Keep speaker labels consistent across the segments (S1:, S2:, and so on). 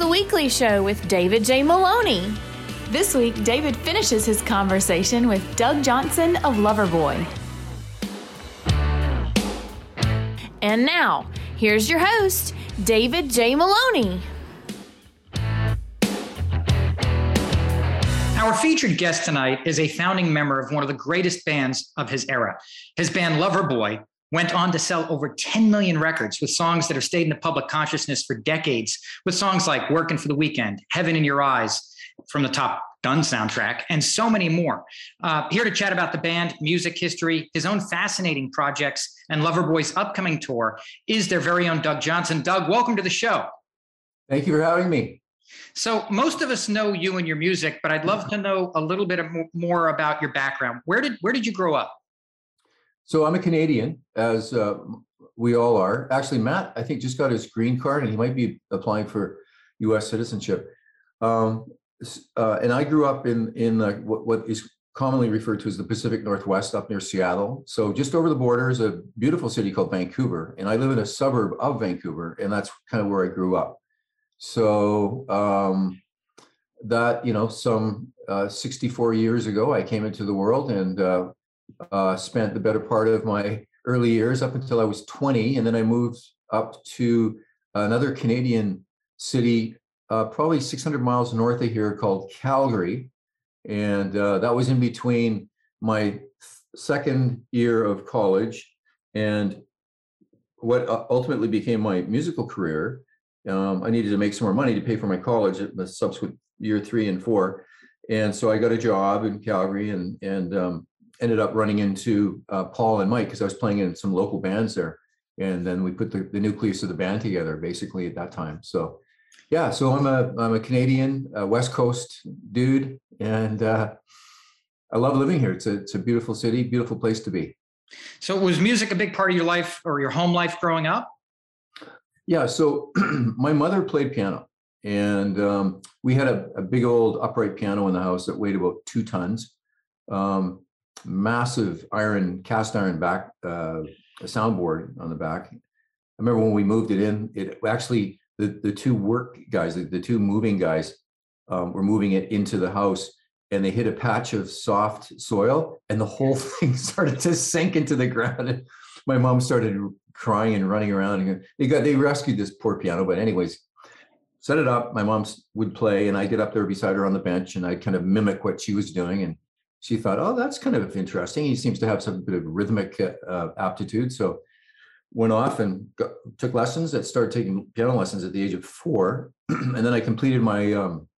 S1: the weekly show with David J. Maloney. This week, David finishes his conversation with Doug Johnson of Loverboy. And now, here's your host, David J. Maloney.
S2: Our featured guest tonight is a founding member of one of the greatest bands of his era. His band Loverboy went on to sell over 10 million records with songs that have stayed in the public consciousness for decades, with songs like Working for the Weekend, Heaven in Your Eyes from the Top Gun soundtrack, and so many more. Uh, here to chat about the band, music history, his own fascinating projects, and Loverboy's upcoming tour is their very own Doug Johnson. Doug, welcome to the show.
S3: Thank you for having me.
S2: So, most of us know you and your music, but I'd love to know a little bit more about your background. Where did where did you grow up?
S3: So I'm a Canadian, as uh, we all are. Actually, Matt, I think just got his green card, and he might be applying for U.S. citizenship. Um, uh, and I grew up in in what, what is commonly referred to as the Pacific Northwest, up near Seattle. So just over the border is a beautiful city called Vancouver, and I live in a suburb of Vancouver, and that's kind of where I grew up. So um, that you know, some uh, 64 years ago, I came into the world and uh, uh, spent the better part of my early years up until I was 20. And then I moved up to another Canadian city, uh, probably 600 miles north of here called Calgary. And uh, that was in between my second year of college and what uh, ultimately became my musical career. Um, I needed to make some more money to pay for my college at the subsequent year three and four. And so I got a job in Calgary and, and um, ended up running into uh, Paul and Mike because I was playing in some local bands there. And then we put the, the nucleus of the band together basically at that time. So yeah, so I'm a I'm a Canadian uh, West Coast dude, and uh, I love living here. It's a it's a beautiful city, beautiful place to be.
S2: So was music a big part of your life or your home life growing up?
S3: Yeah. So my mother played piano, and um, we had a, a, big old upright piano in the house that weighed about two tons. Um, massive iron, cast iron back uh, soundboard on the back. I remember when we moved it in, it actually the the two work guys, the, the two moving guys, um, were moving it into the house, and they hit a patch of soft soil, and the whole thing started to sink into the ground. And my mom started crying and running around, and they got they rescued this poor piano. But anyways, set it up. My mom would play, and I'd get up there beside her on the bench, and I'd kind of mimic what she was doing, and she thought, oh, that's kind of interesting. He seems to have some bit of rhythmic uh, aptitude. So went off and got, took lessons. I started taking piano lessons at the age of four. and then I completed my um,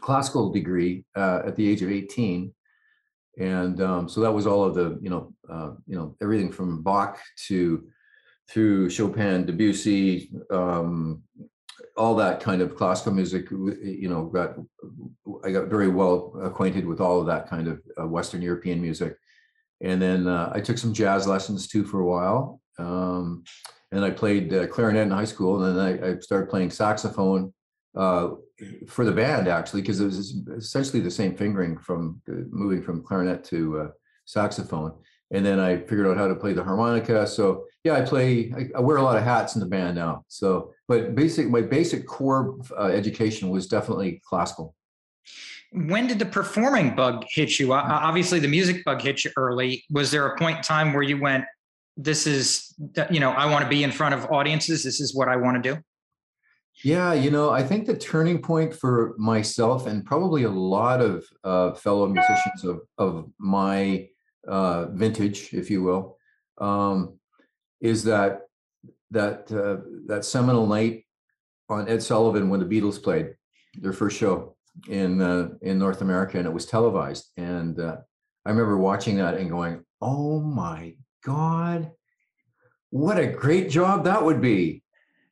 S3: classical degree uh, at the age of 18. And um, so that was all of the, you know, uh, you know, everything from Bach to through Chopin, Debussy, um, all that kind of classical music you know got i got very well acquainted with all of that kind of uh, western european music and then uh, i took some jazz lessons too for a while um, and i played uh, clarinet in high school and then i, I started playing saxophone uh, for the band actually because it was essentially the same fingering from uh, moving from clarinet to saxophone and then I figured out how to play the harmonica. So yeah, I play. I, I wear a lot of hats in the band now. So, but basic my basic core uh, education was definitely classical.
S2: When did the performing bug hit you? Uh, obviously, the music bug hit you early. Was there a point in time where you went, "This is, you know, I want to be in front of audiences. This is what I want to do."
S3: Yeah, you know, I think the turning point for myself and probably a lot of uh, fellow musicians of of my uh, vintage, if you will, um, is that that uh, that seminal night on Ed Sullivan when the Beatles played their first show in uh, in North America, and it was televised. And uh, I remember watching that and going, "Oh my God, what a great job that would be!"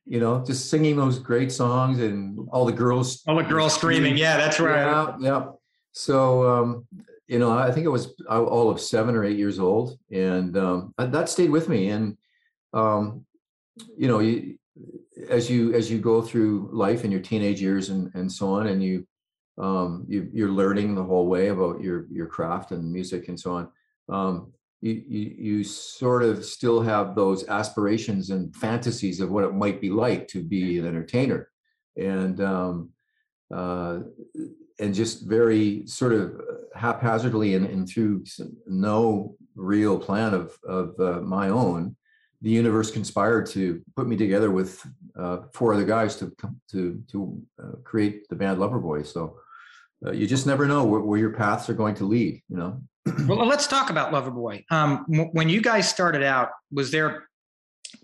S3: You know, just singing those great songs and all the girls,
S2: all the girls screaming. Yeah, that's right.
S3: Yeah, yeah. So um, you know, I think it was all of seven or eight years old, and um, that stayed with me. And um, you know, you, as you as you go through life in your teenage years and and so on, and you um, you you're learning the whole way about your your craft and music and so on. Um, you, you you sort of still have those aspirations and fantasies of what it might be like to be an entertainer, and um, uh, and just very sort of haphazardly and, and through no real plan of of uh, my own, the universe conspired to put me together with uh, four other guys to to to uh, create the band Loverboy. So uh, you just never know where, where, your paths are going to lead. You know.
S2: well, let's talk about Loverboy. Um, when you guys started out, was there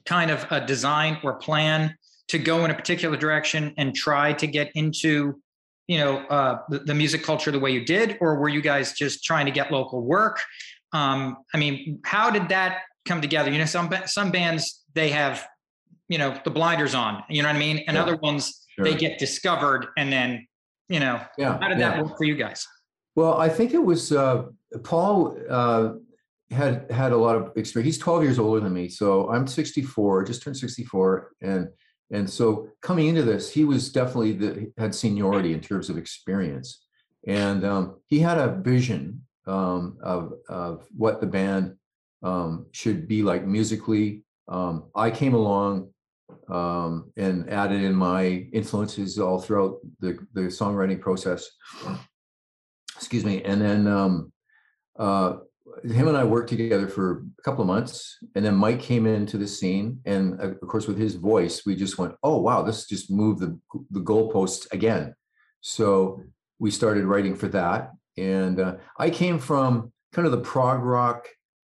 S2: kind of a design or plan to go in a particular direction and try to get into you know uh, the, the, music culture the way you did or were you guys just trying to get local work um, i mean how did that come together you know some some bands they have you know the blinders on you know what i mean and yeah. other ones sure. they get discovered and then you know yeah how did yeah. that work for you guys
S3: well i think it was uh, paul uh, had had a lot of experience he's 12 years older than me so i'm 64 just turned 64 and and so coming into this, he was definitely the, had seniority in terms of experience. And um, he had a vision um, of, of what the band um, should be like musically. Um, I came along um, and added in my influences all throughout the, the songwriting process. Excuse me. And then um, uh, him and I worked together for a couple of months, and then Mike came into the scene, and uh, of course, with his voice, we just went, "Oh wow, this just moved the the goalposts again." So we started writing for that, and uh, I came from kind of the prog rock,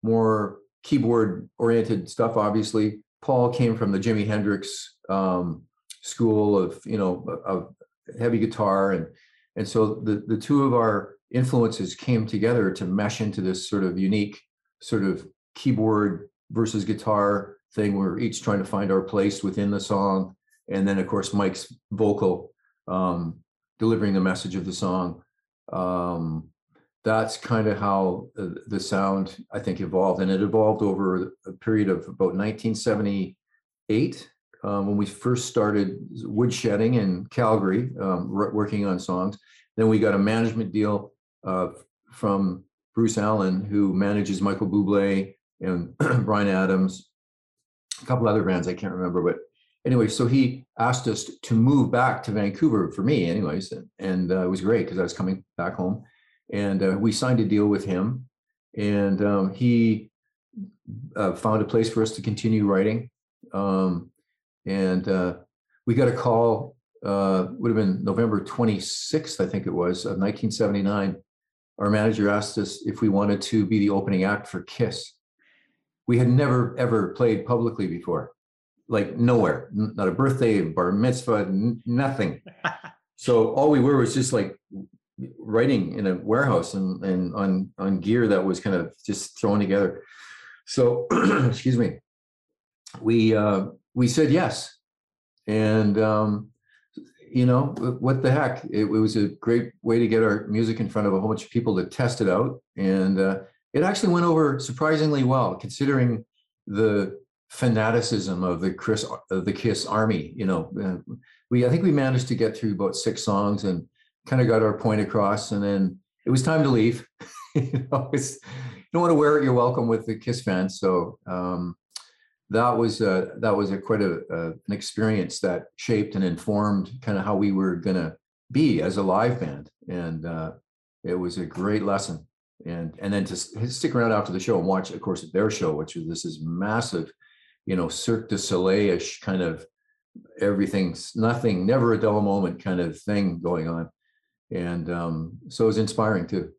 S3: more keyboard oriented stuff. Obviously, Paul came from the Jimi Hendrix um, school of you know of heavy guitar, and and so the the two of our influences came together to mesh into this sort of unique sort of keyboard versus guitar thing we're each trying to find our place within the song and then of course mike's vocal um, delivering the message of the song um, that's kind of how the sound i think evolved and it evolved over a period of about 1978 um, when we first started woodshedding in calgary um, working on songs. Then we got a management deal uh, from Bruce Allen, who manages Michael Bublé and Bryan Adams, a couple other bands I can't remember, but anyway, so he asked us to move back to Vancouver for me, anyways, and, and uh, it was great because I was coming back home, and uh, we signed a deal with him, and um, he uh, found a place for us to continue writing, um, and uh, we got a call. Uh, would have been November 26th, I think it was, of 1979 our manager asked us if we wanted to be the opening act for Kiss. We had never ever played publicly before, like nowhere, not a birthday, bar mitzvah, n- nothing. so all we were was just like writing in a warehouse and, and on on gear that was kind of just thrown together. So excuse me, we uh, we said yes, and um, you know, what the heck? It, it, was a great way to get our music in front of a whole bunch of people to test it out. And uh, it actually went over surprisingly well, considering the fanaticism of the Chris of the Kiss Army. You know, we I think we managed to get through about six songs and kind of got our point across, and then it was time to leave. you know, you don't want to wear it. You're welcome with the Kiss fans. So um, that was a, that was a quite a, a, an experience that shaped and informed kind of how we were going to be as a live band and uh, it was a great lesson and and then to stick around after the show and watch of course their show which was this is massive you know cirque du soleil-ish kind of everything's nothing never a dull moment kind of thing going on and um, so it was inspiring too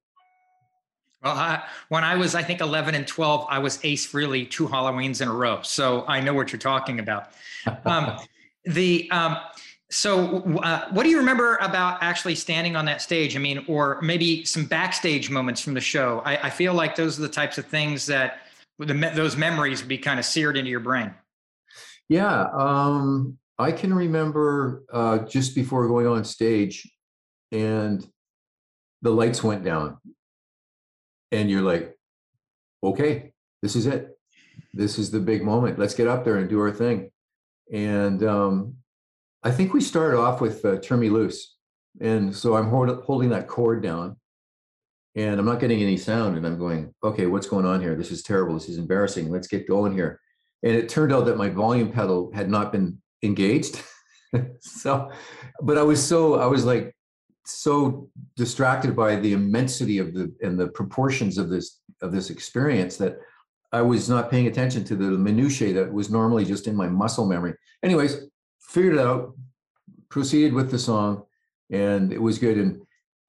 S2: well, I, when I was, I think, 11 and 12, I was Ace Frehley two Halloweens in a row. So I know what you're talking about. Um, the um, so uh, what do you remember about actually standing on that stage? I mean, or maybe some backstage moments from the show. I, I feel like those are the types of things that the, those memories would be kind of seared into your brain.
S3: Yeah, um, I can remember uh, just before going on stage, and the lights went down and you're like, okay, this is it. This is the big moment. Let's get up there and do our thing. And um, I think we started off with uh, Turn Me Loose. And so I'm hold, holding that chord down and I'm not getting any sound. And I'm going, okay, what's going on here? This is terrible. This is embarrassing. Let's get going here. And it turned out that my volume pedal had not been engaged. so, but I was so I was like so distracted by the immensity of the and the proportions of this of this experience that I was not paying attention to the minutiae that was normally just in my muscle memory. Anyways, figured it out, proceeded with the song, and it was good. And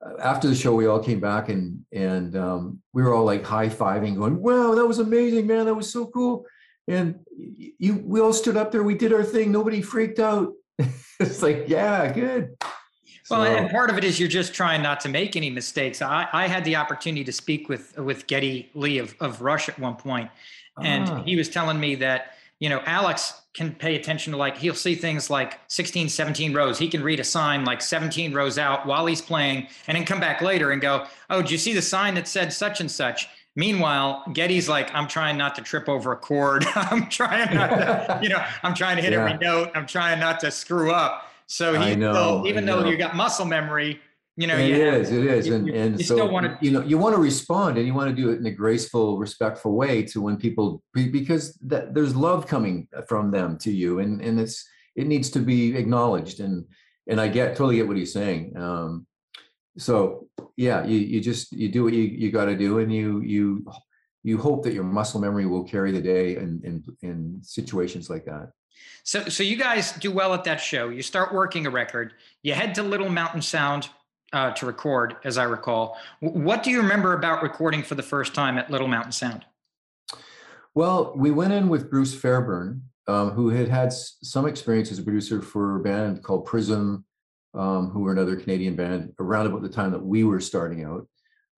S3: uh, after the show, we all came back and and um, we were all like high fiving, going, "Wow, that was amazing, man! That was so cool!" And you, we all stood up there. We did our thing. Nobody freaked out. it's like, yeah, good.
S2: Well, so, and part of it is you're just trying not to make any mistakes. I, I had the opportunity to speak with with Geddy Lee of, of Rush at one point, and ah. he was telling me that you know Alex can pay attention to like he'll see things like 16 17 rows he can read a sign like 17 rows out while he's playing and then come back later and go oh did you see the sign that said such and such meanwhile Geddy's like i'm trying not to trip over a chord i'm trying not to you know i'm trying to hit yeah. every note i'm trying not to screw up so he know, even though you got muscle memory you know,
S3: it is, it is, and you, and you so to, you know you want to respond and you want to do it in a graceful, respectful way to when people because that, there's love coming from them to you, and and it's it needs to be acknowledged, and and I get totally get what he's saying. Um, so yeah, you you just you do what you you got to do, and you you you hope that your muscle memory will carry the day in in in situations like that.
S2: So so you guys do well at that show. You start working a record. You head to Little Mountain Sound uh, to record, as I recall. What do you remember about recording for the first time at Little Mountain Sound?
S3: Well, we went in with Bruce Fairbairn, um, who had had some experience as a producer for a band called Prism, um, who were another Canadian band around about the time that we were starting out.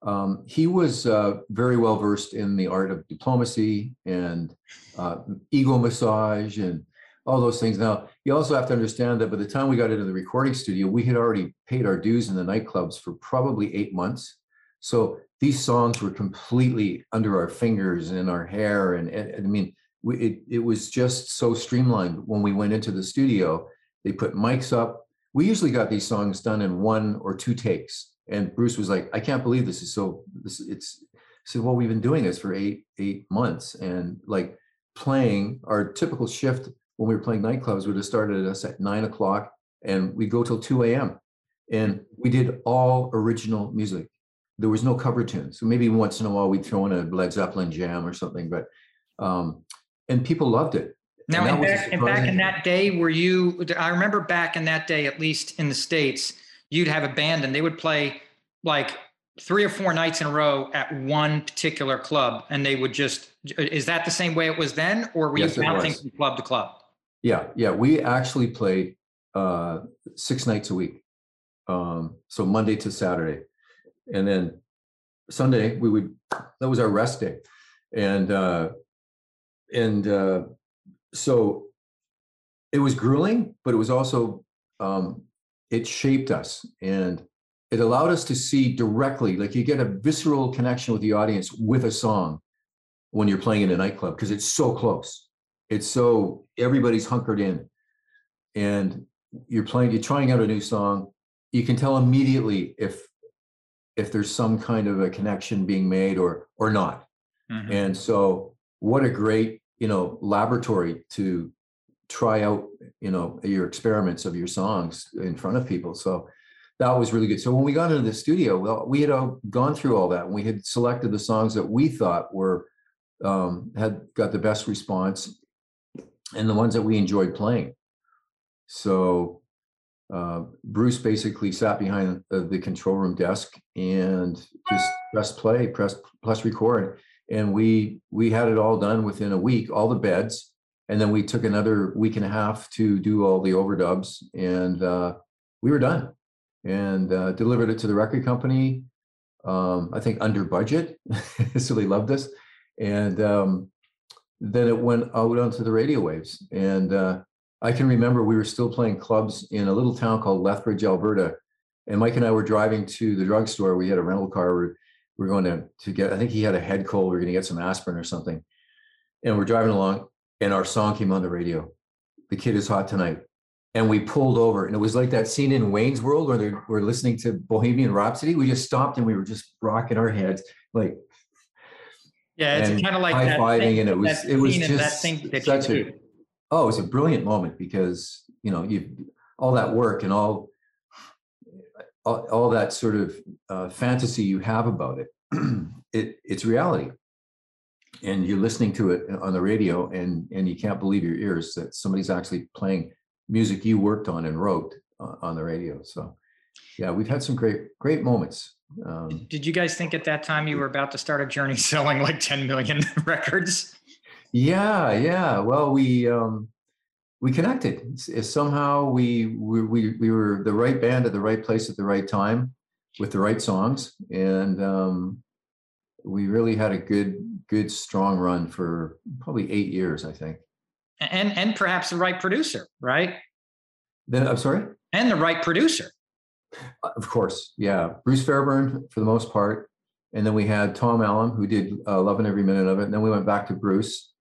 S3: Um, he was uh, very well versed in the art of diplomacy and uh, ego massage and all those things. Now, you also have to understand that by the time we got into the recording studio, we had already paid our dues in the nightclubs for probably eight months. So these songs were completely under our fingers and in our hair. And, and, and I mean, we, it, it was just so streamlined when we went into the studio. They put mics up. We usually got these songs done in one or two takes. And Bruce was like, I can't believe this is so, this it's, said, well, we've been doing this for eight, eight months and like playing our typical shift when we were playing nightclubs would have started us at nine o'clock and we'd go till 2 a.m. And we did all original music. There was no cover tunes. So maybe once in a while we'd throw in a Led Zeppelin jam or something, but um, and people loved it.
S2: Now, and, back, and back in that day, were you? I remember back in that day, at least in the states, you'd have a band and they would play like three or four nights in a row at one particular club, and they would just. Is that the same way it was then, or were yes, you bouncing from club to club?
S3: Yeah, yeah. We actually played uh, six nights a week. Um, so Monday to Saturday. And then Sunday we would that was our rest day. And uh and uh so it was grueling, but it was also um it shaped us and it allowed us to see directly, like you get a visceral connection with the audience with a song when you're playing in a nightclub because it's so close it's so everybody's hunkered in. And you're playing you're trying out a new song. You can tell immediately if if there's some kind of a connection being made or or not. Mm-hmm. and so what a great you know laboratory to try out you know your experiments of your songs in front of people. So that was really good. So when we got into the studio well we had all gone through all that. And we had selected the songs that we thought were um, had got the best response and the ones that we enjoyed playing. So uh, Bruce basically sat behind the, the, control room desk and just press play, press plus record, and we we had it all done within a week, all the beds, and then we took another week and a half to do all the overdubs, and uh, we were done, and uh, delivered it to the record company. Um, I think under budget, so they loved us, and um, then it went out onto the radio waves. And uh, I can remember we were still playing clubs in a little town called Lethbridge, Alberta. And Mike and I were driving to the drugstore. We had a rental car. We we're going to, to get, I think he had a head cold. We are going to get some aspirin or something. And we're driving along, and our song came on the radio. The kid is hot tonight. And we pulled over, and it was like that scene in Wayne's World where they were listening to Bohemian Rhapsody. We just stopped and we were just rocking our heads, like
S2: yeah, it's kind of like
S3: high fiving, and it was it was just such a oh, it was a brilliant moment because you know you all that work and all all, all that sort of uh, fantasy you have about it, it it's reality. And you're listening to it on the radio, and and you can't believe your ears that somebody's actually playing music you worked on and wrote uh, on the radio. So, yeah, we've had some great great moments.
S2: Um, Did you guys think at that time you were about to start a journey selling like 10 million records?
S3: Yeah, yeah. Well, we um, we connected. Somehow we, we we we were the right band at the right place at the right time with the right songs, and um, we really had a good good strong run for probably eight years, I think.
S2: And and perhaps the right producer, right?
S3: Then I'm sorry.
S2: And the right producer.
S3: Of course, yeah. Bruce Fairbairn for the most part, and then we had Tom Allom, who did uh, "Loving Every Minute of It," and then we went back to Bruce,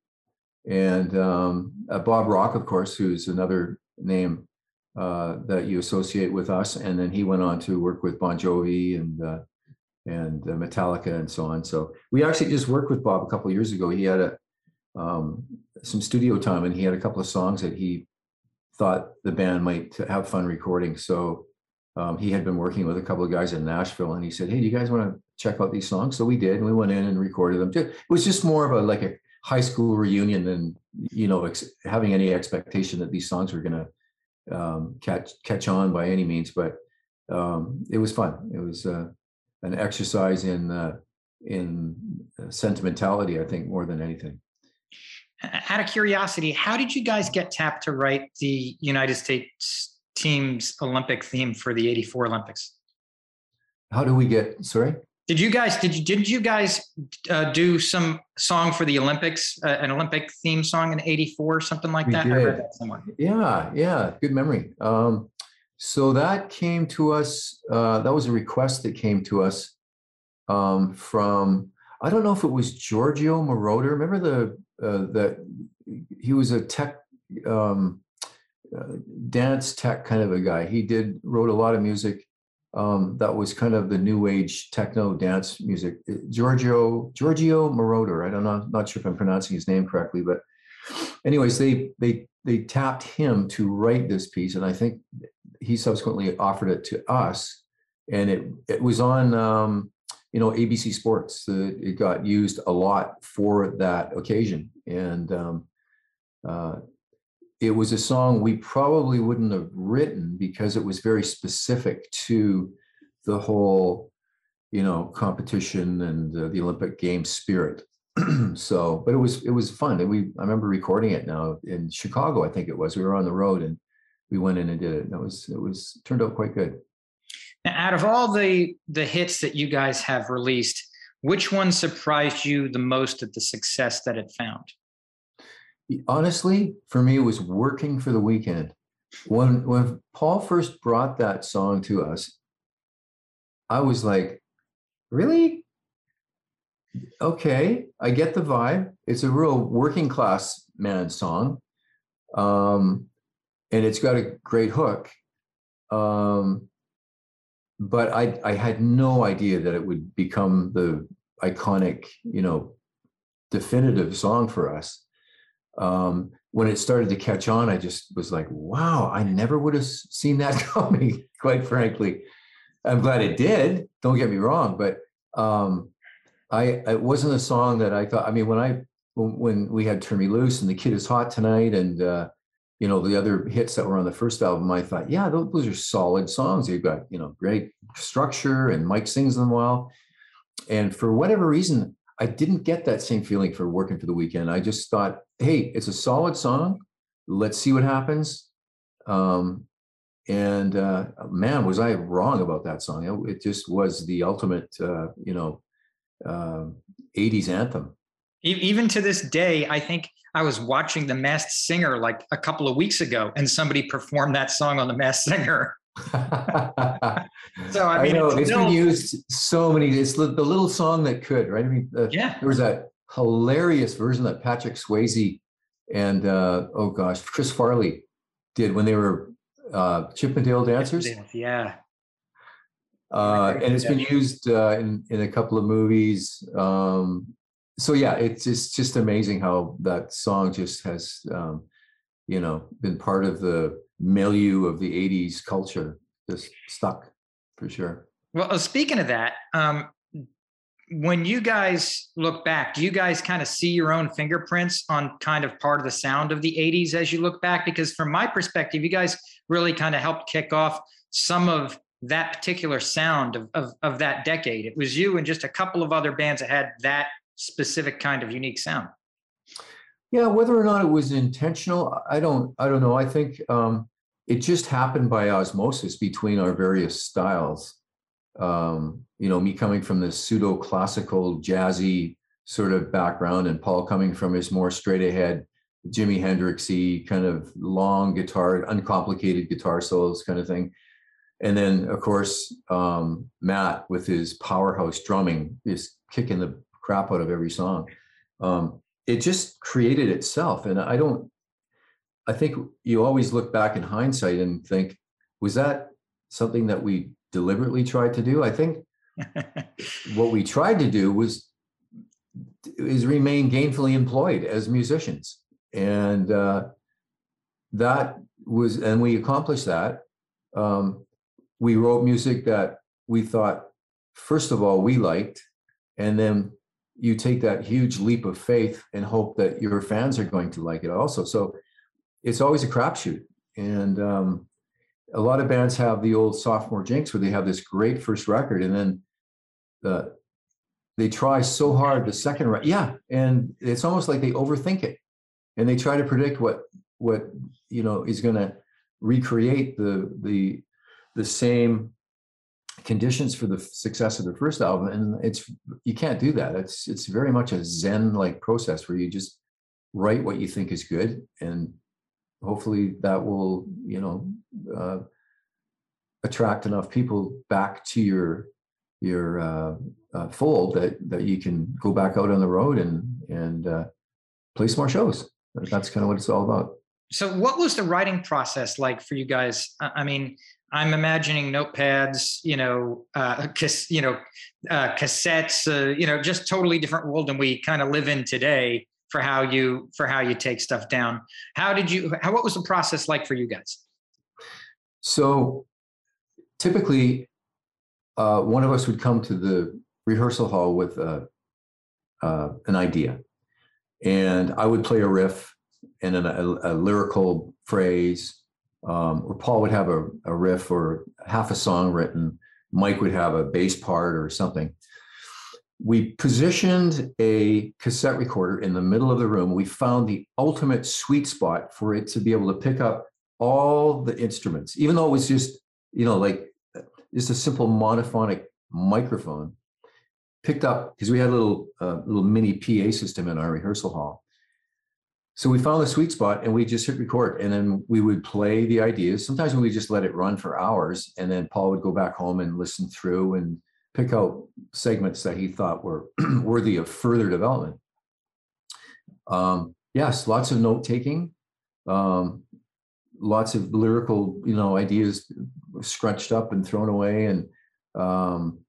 S3: and um, uh, Bob Rock, of course, who's another name uh, that you associate with us, and then he went on to work with Bon Jovi and uh, and uh, Metallica and so on. So we actually just worked with Bob a couple years ago. He had a um, some studio time, and he had a couple of songs that he thought the band might have fun recording. So um, he had been working with a couple of guys in Nashville, and he said, "Hey, do you guys want to check out these songs?" So we did, and we went in and recorded them. too. It was just more of a like a high school reunion than you know ex- having any expectation that these songs were going to um, catch catch on by any means. But um, it was fun. It was uh, an exercise in uh, in sentimentality, I think, more than anything.
S2: Out of curiosity, how did you guys get tapped to write the United States team's Olympic theme for the 84 Olympics.
S3: How do we get, sorry?
S2: Did you guys, did you, did you guys uh, do some song for the Olympics, uh, an Olympic theme song in 84, something like we that? Did. I read that somewhere.
S3: Yeah, yeah, good memory. Um, so that came to us, uh, that was a request that came to us um, from, I don't know if it was Giorgio Moroder. Remember the, uh, that he was a tech, um, dance tech kind of a guy. He did wrote a lot of music um, that was kind of the new age techno dance music. Uh, Giorgio Giorgio Moroder. I don't know, not sure if I'm pronouncing his name correctly, but anyways, they they they tapped him to write this piece, and I think he subsequently offered it to us, and it it was on. Um, you know ABC Sports. It got used a lot for that occasion, and um, uh, it was a song we probably wouldn't have written because it was very specific to the whole you know competition and uh, the olympic games spirit. So but it was it was fun. And we i remember recording it now in chicago i think it was. We were on the road and we went in and did it. And it was it was turned out quite good.
S2: Now, out of all the the hits that you guys have released which one surprised you the most at the success that it found
S3: honestly, for me, it was working for the weekend. When when Paul first brought that song to us, I was like, really? Okay, I get the vibe. It's a real working class man song. Um, and it's got a great hook. Um, but I I had no idea that it would become the iconic, you know, definitive song for us um, when it started to catch on, I just was like, wow, I never would have seen that coming, quite frankly. I'm glad it did. Don't get me wrong, but um, I it wasn't a song that I thought. I mean, when I when, we had "Turn Me Loose" and "The Kid Is Hot Tonight" and uh, you know the other hits that were on the first album, I thought, yeah, those, those are solid songs. They've got you know great structure, and Mike sings them well. And for whatever reason, I didn't get that same feeling for working for the weekend. I just thought, hey, it's a solid song. Let's see what happens. Um, and uh, man, was I wrong about that song? It, just was the ultimate, uh, you know, uh, 80s anthem.
S2: Even to this day, I think I was watching The Masked Singer like a couple of weeks ago, and somebody performed that song on The Masked Singer. so
S3: I mean, I know it's, it's been used so many. It's the, the, little song that could, right? I mean, uh,
S2: yeah,
S3: there was that hilarious version that Patrick Swayze and uh, oh gosh, Chris Farley did when they were uh, Chippendale dancers.
S2: Yeah.
S3: Uh, and it's been used uh, in in a couple of movies. Um, so yeah, it's it's just amazing how that song just has, um, you know, been part of the milieu of the 80s culture just stuck for sure.
S2: Well, uh, speaking of that, um, when you guys look back, do you guys kind of see your own fingerprints on kind of part of the sound of the 80s as you look back? Because from my perspective, you guys really kind of helped kick off some of that particular sound of, of, of that decade. It was you and just a couple of other bands that had that specific kind of unique sound.
S3: Yeah, whether or not it was intentional, I don't I don't know. I think um, it just happened by osmosis between our various styles. Um, you know, me coming from this pseudo classical jazzy sort of background, and Paul coming from his more straight ahead Jimi Hendrixy kind of long guitar, uncomplicated guitar solos kind of thing. And then, of course, um, Matt with his powerhouse drumming is kicking the crap out of every song. Um, it just created itself. And I don't, I think you always look back in hindsight and think, was that something that we deliberately tried to do? I think what we tried to do was is remain gainfully employed as musicians, and uh, that was, and we accomplished that. Um, we wrote music that we thought, first of all, we liked, and then you take that huge leap of faith and hope that your fans are going to like it also. So it's always a crapshoot. And um, a lot of bands have the old sophomore jinx where they have this great first record and then the, they try so hard the second record. Yeah. And it's almost like they overthink it and they try to predict what, what, you know, is going to recreate the, the, the same conditions for the success of the first album and it's you can't do that. It's it's very much a zen like process where you just write what you think is good and hopefully that will you know uh, attract enough people back to your your uh, uh, fold that that you can go back out on the road and and uh, play some more shows. That's kind of what it's all about.
S2: So what was the writing process like for you guys? I mean I'm imagining notepads, you know, uh, cas- you know, uh, cassettes, uh, you know, just totally different world than we kind of live in today for how you for how you take stuff down. How did you? How what was the process like for you guys?
S3: So, typically, uh, one of us would come to the rehearsal hall with uh, uh, an idea, and I would play a riff and a, a lyrical phrase um, or Paul would have a, a riff or half a song written. Mike would have a bass part or something. We positioned a cassette recorder in the middle of the room. We found the ultimate sweet spot for it to be able to pick up all the instruments, even though it was just, you know, like just a simple monophonic microphone picked up because we had a little uh, little mini PA system in our rehearsal hall. So we found the sweet spot and we just hit record and then we would play the ideas. Sometimes we just let it run for hours and then Paul would go back home and listen through and pick out segments that he thought were worthy of further development. Um, yes, lots of note taking, um, lots of lyrical, you know, ideas scrunched up and thrown away and um,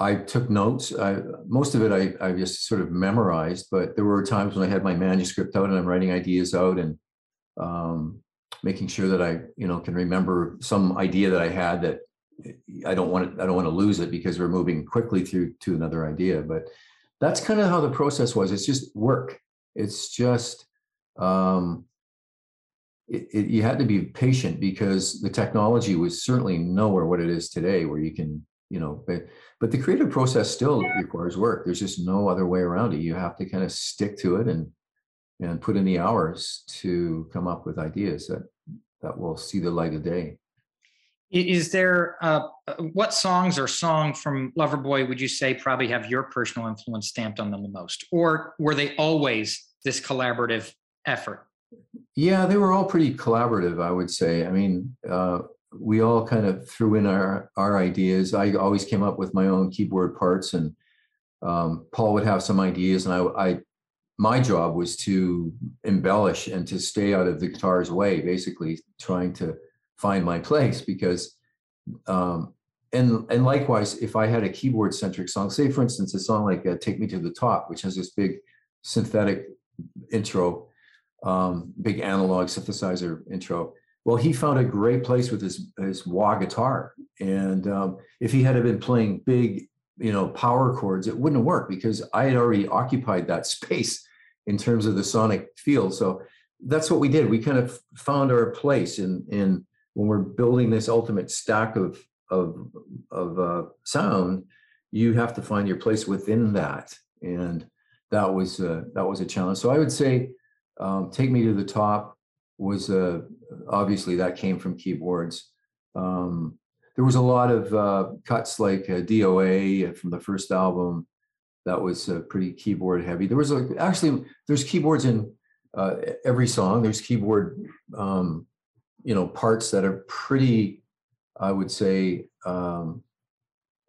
S3: I took notes. I, most of it I, I just sort of memorized, but there were times when I had my manuscript out and I'm writing ideas out and um, making sure that I, you know, can remember some idea that I had that I don't want to, I don't want to lose it because we're moving quickly through to another idea. But that's kind of how the process was. It's just work. It's just um, it, it, you had to be patient because the technology was certainly nowhere what it is today, where you can, you know, but but the creative process still requires work. There's just no other way around it. You have to kind of stick to it and and put in the hours to come up with ideas that that will see the light of day.
S2: Is there uh, uh, what songs or song from loverboy would you say probably have your personal influence stamped on them the most? Or were they always this collaborative effort?
S3: Yeah they were all pretty collaborative i would say. I mean uh, we all kind of threw in our our ideas. I always came up with my own keyboard parts, and um, Paul would have some ideas, and I, I, my job was to embellish and to stay out of the guitar's way, basically trying to find my place because. Um, and and likewise, if I had a keyboard centric song, say for instance a song like uh, "Take Me to the Top," which has this big synthetic intro, um, big analog synthesizer intro, well, he found a great place with his his wah guitar, and um, if he had been playing big, you know, power chords, it wouldn't have worked because I had already occupied that space in terms of the sonic field. So that's what we did. We kind of found our place in in when we're building this ultimate stack of of of uh, sound. You have to find your place within that, and that was uh, that was a challenge. So I would say, um, take me to the top was uh, obviously that came from keyboards. Um, there was a lot of uh, cuts like uh, DOA from the first album that was uh, pretty keyboard heavy. There was actually there's keyboards in uh, every song. There's keyboard um, you know parts that are pretty, I would say, um,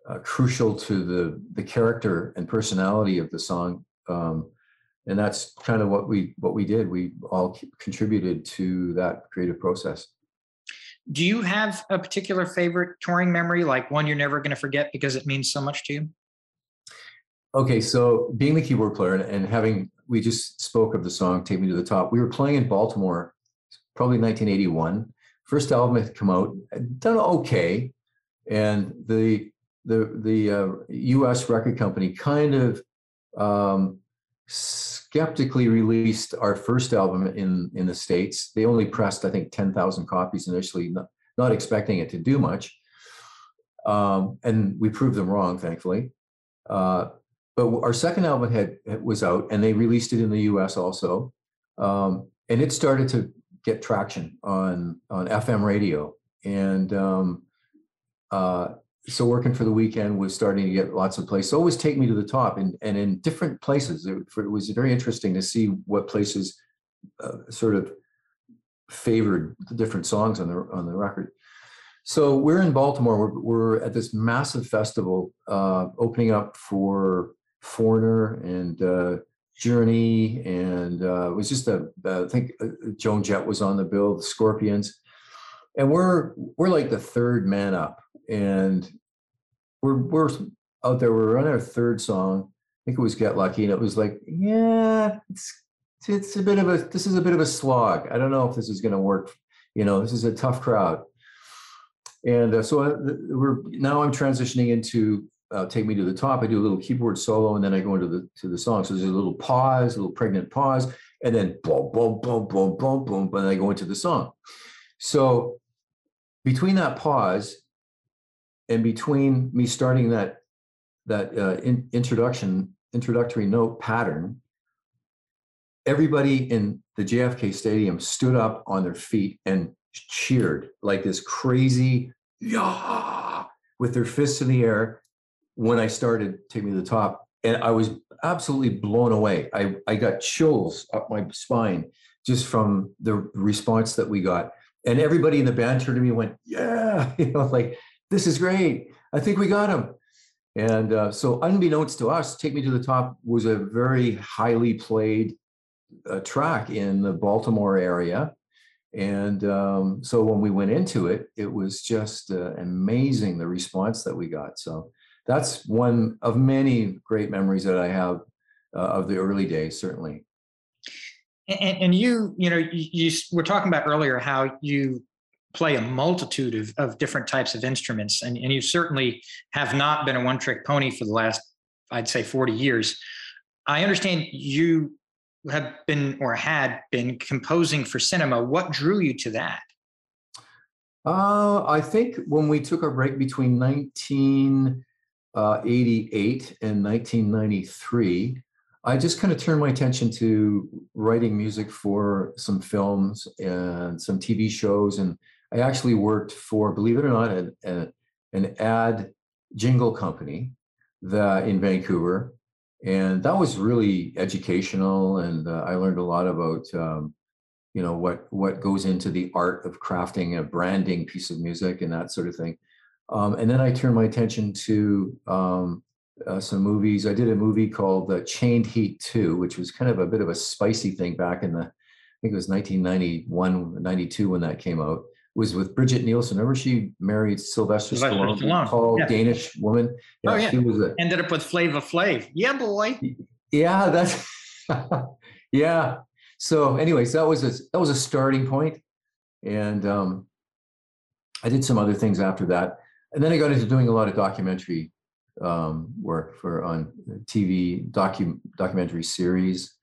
S3: uh, crucial to the the character and personality of the song. Um, and that's kind of what we what we did. We all contributed to that creative process.
S2: Do you have a particular favorite touring memory like one you're never going to forget because it means so much to you?
S3: Okay so being the keyboard player and, and having we just spoke of the song take me to the top. We were playing in baltimore probably 1981 first album had come out done okay. And the the the uh, us record company kind of um, skeptically released our first album in in the states. They only pressed, I think, ten thousand copies initially, not, not, expecting it to do much, um, and we proved them wrong, thankfully. Uh, but our second album had was out, and they released it in the U.S. also, um, and it started to get traction on on FM radio, and um, uh, so working for the weekend was starting to get lots of places. Always take me to the top and, and in different places. It, it was very interesting to see what places uh, sort of favored the different songs on the on the record. So we're in Baltimore. We're, we're at this massive festival uh, opening up for Foreigner and uh, Journey, and uh, it was just a I think uh, Joan Jett was on the bill, the Scorpions, and we're we're like the third man up and we're we're out there. We're on our third song. I think it was "Get Lucky," and it was like, yeah, it's it's a bit of a this is a bit of a slog. I don't know if this is going to work. You know, this is a tough crowd. And uh, so I, uh, we're now I'm transitioning into uh, take me to the top. I do a little keyboard solo, and then I go into the to the song. So there's a little pause, a little pregnant pause, and then boom, boom, boom, boom, boom, boom, and I go into the song. So between that pause and between me starting that that uh, in, introduction introductory note pattern everybody in the jfk stadium stood up on their feet and cheered like this crazy yeah with their fists in the air when i started take me to the top. And i was absolutely blown away. I, I got chills up my spine just from the response that we got. And everybody in the band turned to me and went yeah you know like this is great. I think we got him. And uh, so, unbeknownst to us, Take Me to the Top was a very highly played uh, track in the Baltimore area. And um, so, when we went into it, it was just uh, amazing the response that we got. So, that's one of many great memories that I have uh, of the early days, certainly.
S2: And, and you, you know, you, you were talking about earlier how you play a multitude of, of different types of instruments. And, and you certainly have not been a one trick pony for the last, I'd say, 40 years. I understand you have been or had been composing for cinema. What drew you to that?
S3: Uh, I think when we took our break between 1988 and 1993, I just kind of turned my attention to writing music for some films and some TV shows and I actually worked for, believe it or not, an, ad jingle company that in Vancouver, and that was really educational, and uh, I learned a lot about, um, you know, what what goes into the art of crafting a branding piece of music and that sort of thing. Um, and then I turned my attention to um, uh, some movies. I did a movie called uh, Chained Heat 2, which was kind of a bit of a spicy thing back in the, I think it was 1991, 92 when that came out was with Brigitte Nielsen. Remember she married Sylvester, Sylvester Stallone, Stallone. tall yeah. Danish woman.
S2: Yeah, oh yeah, she was a, ended up with Flavor Flav. Yeah, boy.
S3: Yeah, that's yeah. So, anyways, that was a that was a starting and um, I did some other things after that, and then I got into doing a lot of documentary um, work for on TV docu documentary series.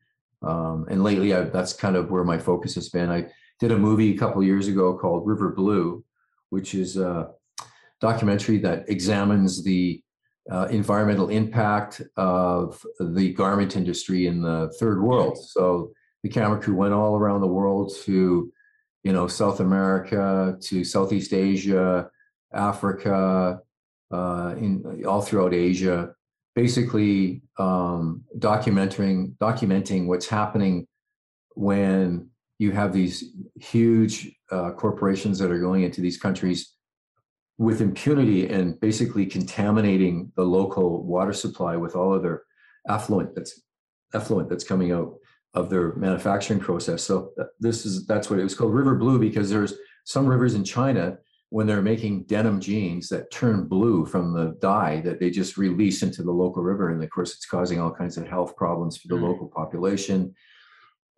S3: Um, and lately, I, that's kind of where my focus has been. I did a movie a couple years ago called River Blue, which is a documentary that examines the uh, environmental impact of the garment industry in the third world. So the camera crew went all around the world to, you know, South America, to Southeast Asia, Africa, uh, in all throughout Asia, basically um, documenting documenting what's happening when you have these huge uh, corporations that are going into these countries with impunity and basically contaminating the local water supply with all of their affluent that's effluent that's coming out of their manufacturing process. So uh, this is that's what it was called river blue because there's some rivers in China when they're making denim jeans that turn blue from the dye that they just release into the local river and of course it's causing all kinds of health problems for the mm. local population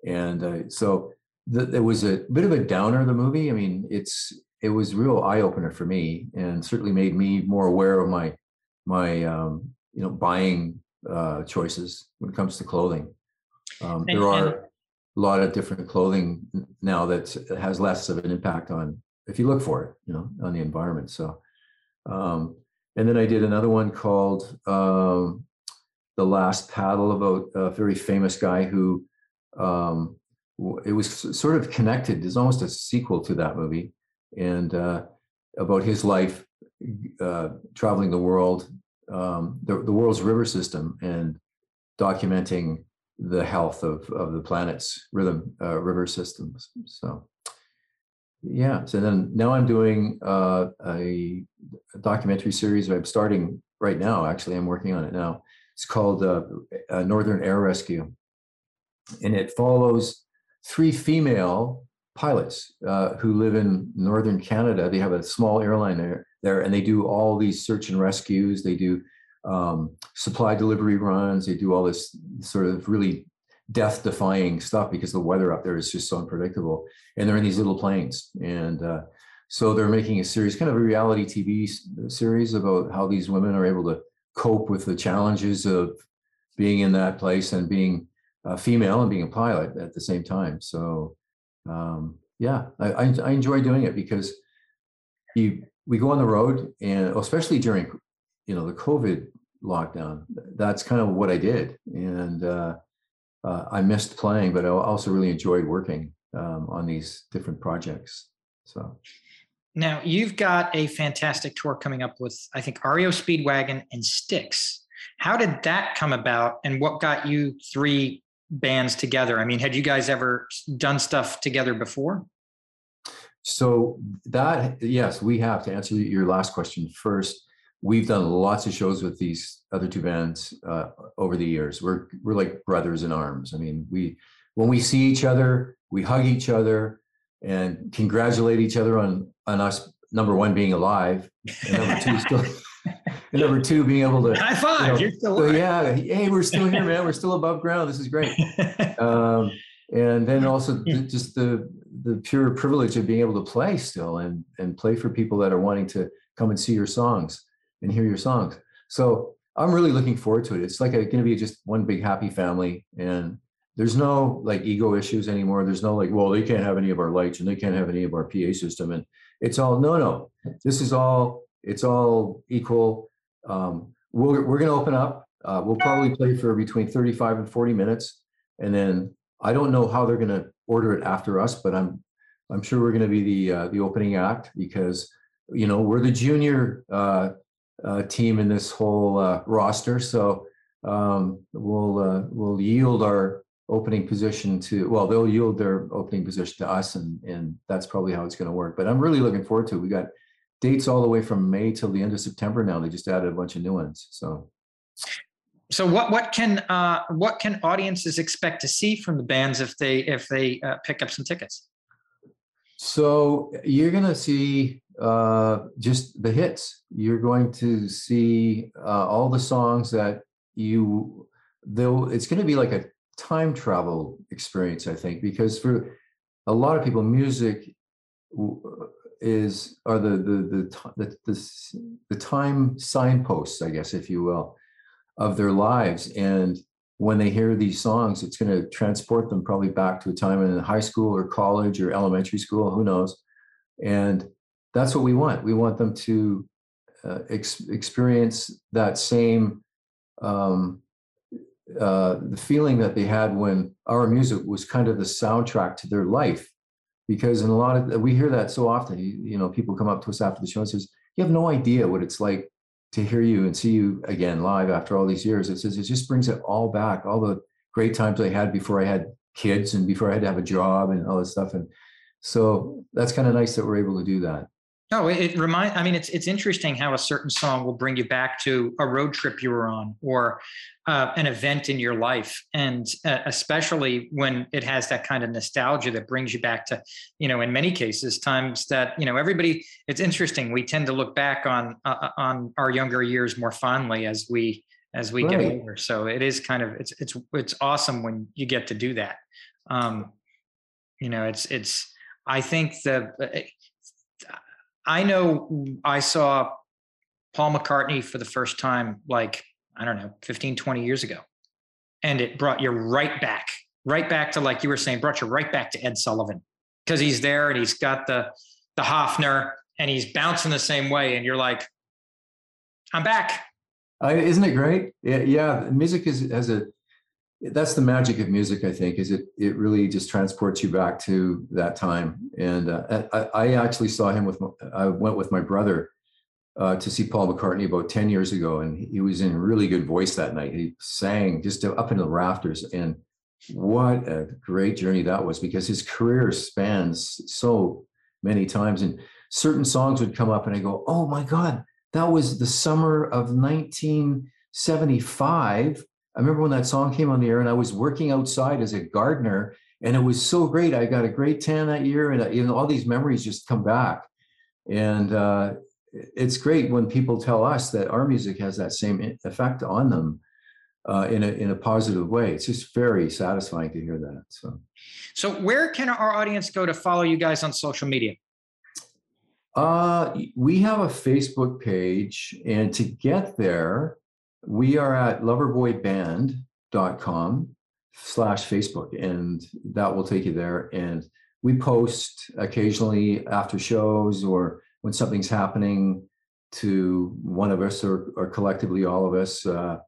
S3: and uh, so the, it was a bit of a downer the movie i mean it's it was real eye-opener for me and certainly made me more aware of my my um, you know buying uh, choices when it comes to clothing um, there are a lot of different clothing now that has less of an impact on if you look for it, you know, on the environment. So, um, and then I did another one called um, "The Last Paddle" about a very famous guy who um, it was sort of connected. There's almost a sequel to that movie, and uh, about his life uh, traveling the world, um, the, the world's river system, and documenting the health of of the planet's rhythm uh, river systems. So yeah. So then now I'm doing uh, a, documentary series. I'm starting right now. Actually, I'm working on it now. It's called uh, Northern Air Rescue, and it follows three female pilots uh, who live in northern Canada. They have a small airline there, there, and they do all these search and rescues. They do um, supply delivery runs. They do all this sort of really death defying stuff because the weather up there is just so unpredictable. And they're in these little planes. And uh, so they're making a series, kind of a reality TV series about how these women are able to cope with the challenges of being in that place and being female and being a pilot at the same time. So, um, yeah, I, I, I enjoy doing it because you, we go on the road and especially during, you know, the COVID lockdown, that's kind of what I did. And, uh, uh, I missed playing, but I also really enjoyed working um, on these different projects. So.
S2: Now you've got a fantastic tour coming up with, I think, REO Speedwagon and Styx. How did that come about, and what got you three bands together? I mean, had you guys ever done stuff together before?
S3: So that yes, we have to answer your last question first we've done lots of shows with these other two bands uh, over the years. We're we're like brothers in arms. I mean, we when we see each other, we hug each other and congratulate each other on on us number one being alive, and number two still. and number two, being able to
S2: high five. You are still so,
S3: yeah. Hey, we're still here, man. We're still above ground. This is great. Um, and then also just the the pure privilege of being able to play still and and play for people that are wanting to come and see your songs and hear your songs. So I'm really looking forward to it. It's like going to be just one big happy family, and there's no like ego issues anymore. There's no like, well, they can't have any of our lights and they can't have any of our PA system, and it's all no, no. This is all it's all equal. Um, we're we're going to open up. Uh, we'll probably play for between 35 and 40 minutes, and then I don't know how they're going to order it after us, but I'm I'm sure we're going to be the uh, the opening act because you know we're the junior uh, uh, team in this whole uh, roster. So um, we'll uh, we'll yield our opening position to well, they'll yield their opening position to us, and and that's probably how it's going to work. But I'm really looking forward to it. We got dates all the way from May till the end of September. Now they just added a bunch of new ones. So.
S2: So what what can uh, what can audiences expect to see from the bands if they if they uh, pick up some tickets?
S3: So you're going to see uh, just the hits. You're going to see uh, all the songs that you. Though it's going to be like a time travel experience, I think, because for a lot of people, music is are the the the the, the, the time signposts, I guess, if you will, of their lives. And when they hear these songs, it's going to transport them probably back to a time in high school or college or elementary school, who knows? And that's what we want. We want them to uh, ex- experience that same um, uh, the feeling that they had when our music was kind of the soundtrack to their life. Because in a lot of we hear that so often you, you, know people come up to us after the show and says you have no idea what it's like to hear you and see you again live after all these years. It says it just brings it all back all the great times i had before i had kids and before i had to have a job and all this stuff. And so that's kind of nice that we're able to do that
S2: no, it, it remind. I mean, it's it's interesting how a certain song will bring you back to a road trip you were on, or uh, an event in your life, and uh, especially when it has that kind of nostalgia that brings you back to, you know, in many cases, times that you know everybody. It's interesting. We tend to look back on uh, uh on our younger years more fondly as we as we right. get older. So it is kind of it's it's it's awesome when you get to do that. Um, you know, it's it's. I think the uh, I know I saw Paul McCartney for the first time, like, I don't know, 15, 20 years ago. And it brought you right back, right back to, like you were saying, brought you right back to Ed Sullivan because he's there and he's got the, the Hofner and he's bouncing the same way. And you're like, I'm back.
S3: Uh, isn't it great? Yeah, yeah. Music is has a that's the magic of music i think is it it really just transports you back to that time. And uh, I, I, actually saw him with my, i went with my brother uh, to see paul mccartney about 10 years ago and he was in really good voice that night. He sang just up into the rafters and what a great journey that was because his career spans so many times and certain songs would come up and i go oh my god that was the summer of 1975 I remember when that song came on the air and I was working outside as a gardener and it was so great. I got a great tan that year and you know, all these memories just come back. And uh, it's great when people tell us that our music has that same effect on them uh, in, a, in a positive way. It's just very satisfying to hear that. So,
S2: so where can our audience go to follow you guys on social media?
S3: Uh, we have a Facebook page, and to get there, we are at loverboyband.com slash Facebook, and that will take you there. And we post occasionally after shows or when something's happening to one of us or, or collectively all of us, uh,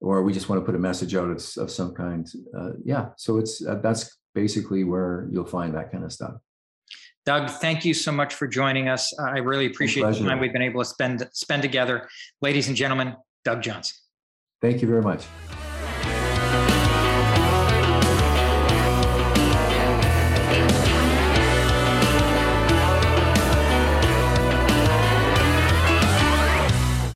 S3: or we just want to put a message out of, of some kind. Uh, yeah, so it's uh, that's basically where you'll find that kind of stuff.
S2: Doug, thank you so much for joining us. I really appreciate the time we've been able to spend spend together. Ladies and gentlemen, Doug Johnson.
S3: Thank you very much.